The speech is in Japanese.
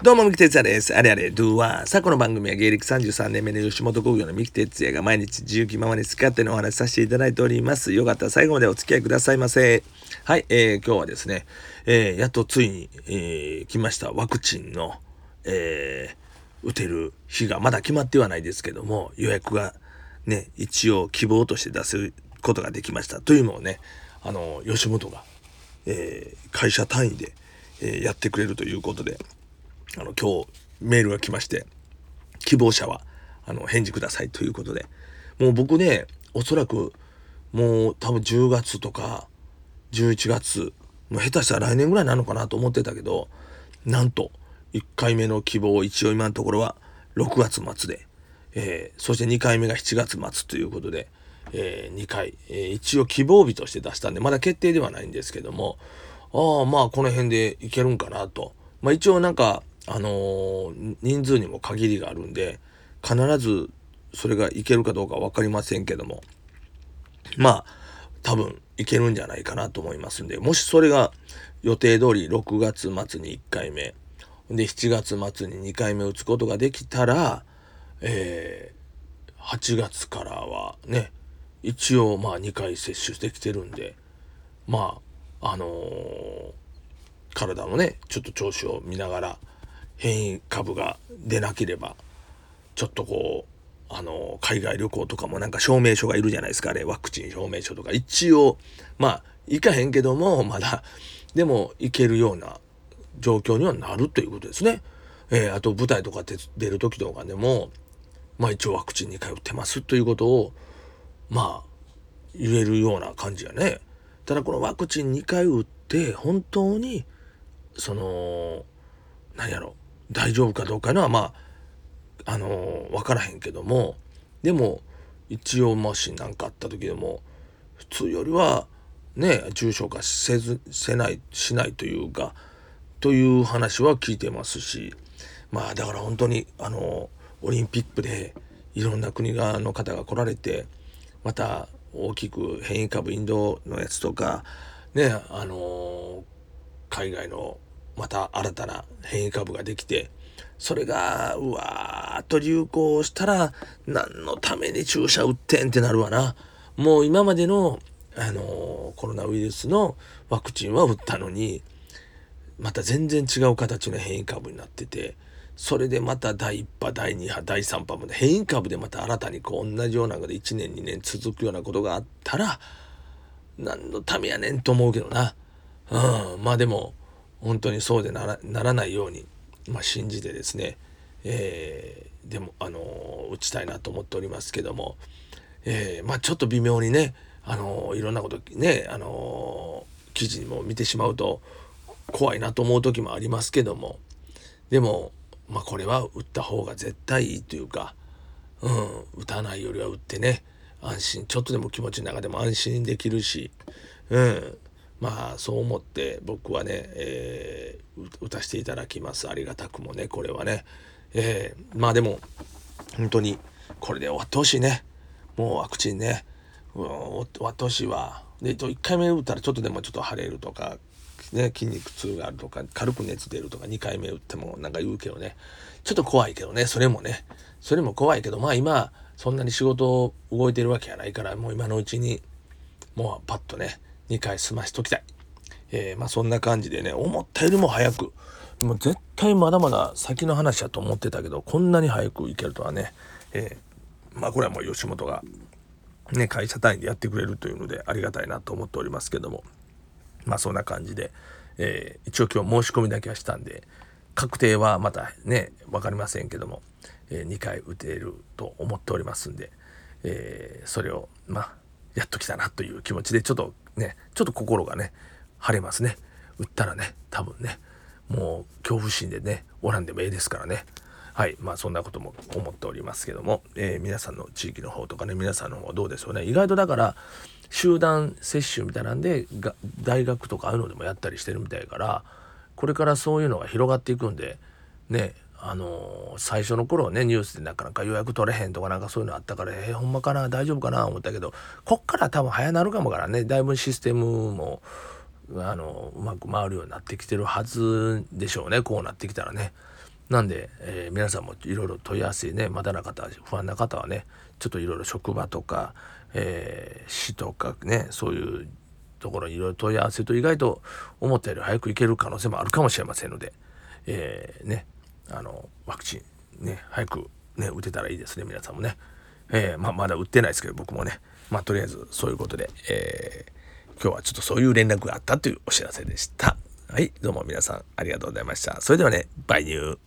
どうも、三木哲也です。あれあれ、ドゥは、さあこの番組は芸歴33年目の吉本興業の三木哲也が毎日自由気ままに好き勝手にお話しさせていただいております。よかったら最後までお付き合いくださいませ。はい、えー、今日はですね、えー、やっとついに、えー、来ましたワクチンの、えー、打てる日がまだ決まってはないですけども、予約がね、一応希望として出せることができました。というのをね、あの、吉本が、えー、会社単位で、えー、やってくれるということで、あの今日メールが来まして希望者はあの返事くださいということでもう僕ねおそらくもう多分10月とか11月もう下手したら来年ぐらいなのかなと思ってたけどなんと1回目の希望一応今のところは6月末で、えー、そして2回目が7月末ということで、えー、2回、えー、一応希望日として出したんでまだ決定ではないんですけどもああまあこの辺でいけるんかなと。まあ一応なんかあのー、人数にも限りがあるんで必ずそれがいけるかどうか分かりませんけどもまあ多分いけるんじゃないかなと思いますんでもしそれが予定通り6月末に1回目で7月末に2回目打つことができたら、えー、8月からはね一応まあ2回接種できてるんでまああのー、体のねちょっと調子を見ながら変異株が出なければちょっとこうあの海外旅行とかもなんか証明書がいるじゃないですかあれワクチン証明書とか一応まあ行かへんけどもまだでも行けるような状況にはなるということですね。えー、あと舞台とか出る時とかでもまあ一応ワクチンに通ってますということをまあ言えるような感じやね。ただこのワクチン2回打って本当にその何やろ大丈夫かどうかのはまああの分からへんけどもでも一応もし何かあった時でも普通よりはね重症化せずせないしないというかという話は聞いてますしまあだから本当にあのオリンピックでいろんな国側の方が来られてまた大きく変異株インドのやつとかねあの海外のまた新たな変異株ができてそれがうわーっと流行したら何のために注射打ってんってなるわな。もう今までのあのコロナウイルスのワクチンは打ったのにまた全然違う形の変異株になっててそれでまた第1波第2波第3波まで変異株でまた新たにこう同じようなので1年2年続くようなことがあったら何のためやねんと思うけどな。うんまあでも本当にそうでならならないように、まあ、信じてですね、えー、でもあのー、打ちたいなと思っておりますけども、えー、まあ、ちょっと微妙にね、あのいろんなことね、あの記事にも見てしまうと怖いなと思う時もありますけどもでも、まあ、これは打った方が絶対いいというか、うん、打たないよりは打ってね安心ちょっとでも気持ちの中でも安心できるし、うん、まあそう思って僕はね、えー、打たせていただきます。ありがたくもねこれはね、えー、まあでも本当にこれで終わってほしいね。もうワクチンね、うん、終わってほしいわ。で1回目打ったらちょっとでもちょっと腫れるとかね、筋肉痛があるとか軽く熱出るとか2回目打ってもなんか言うけどね。ちょっと怖いけどねそれもね。それも怖いけどまあ今そんなに仕事動いてるわけやないからもう今のうちにもうパッとね2回済ましときたい。えー、まあそんな感じでね、思ったよりも早く、もう絶対まだまだ先の話だと思ってたけど、こんなに早く行けるとはね、えー、まあこれはもう吉本が、ね、会社単位でやってくれるというのでありがたいなと思っておりますけども、まあそんな感じで、えー、一応今日申し込みだけはしたんで、確定はまたね、分かりませんけども、えー、2回打てると思っておりますんで、えー、それを、まあ、やっときたなという気持ちで、ちょっとね、ちょっと心がね、晴れますね。売ったらね、多分ね、もう恐怖心でね、おらんでもええですからね。はい。まあそんなことも思っておりますけども、えー、皆さんの地域の方とかね、皆さんの方はどうでしょうね。意外とだから、集団接種みたいなんで、が大学とかああいうのでもやったりしてるみたいから、これからそういうのが広がっていくんで、ね、あの、最初の頃はねニュースでなかなか予約取れへんとかなんかそういうのあったからえー、ほんまかな大丈夫かな思ったけどこっから多分早なるかもからねだいぶシステムもあのうまく回るようになってきてるはずでしょうねこうなってきたらね。なんで、えー、皆さんもいろいろ問い合わせねまだな方不安な方はねちょっといろいろ職場とか、えー、市とかねそういうところにいろいろ問い合わせると意外と思ったより早く行ける可能性もあるかもしれませんので、えー、ねあのワクチンね早くね打てたらいいですね皆さんもね、えー、まあ、まだ打ってないですけど僕もねまあとりあえずそういうことで、えー、今日はちょっとそういう連絡があったというお知らせでした。はい、どうも皆さんありがとうございました。それではね、バイニュー。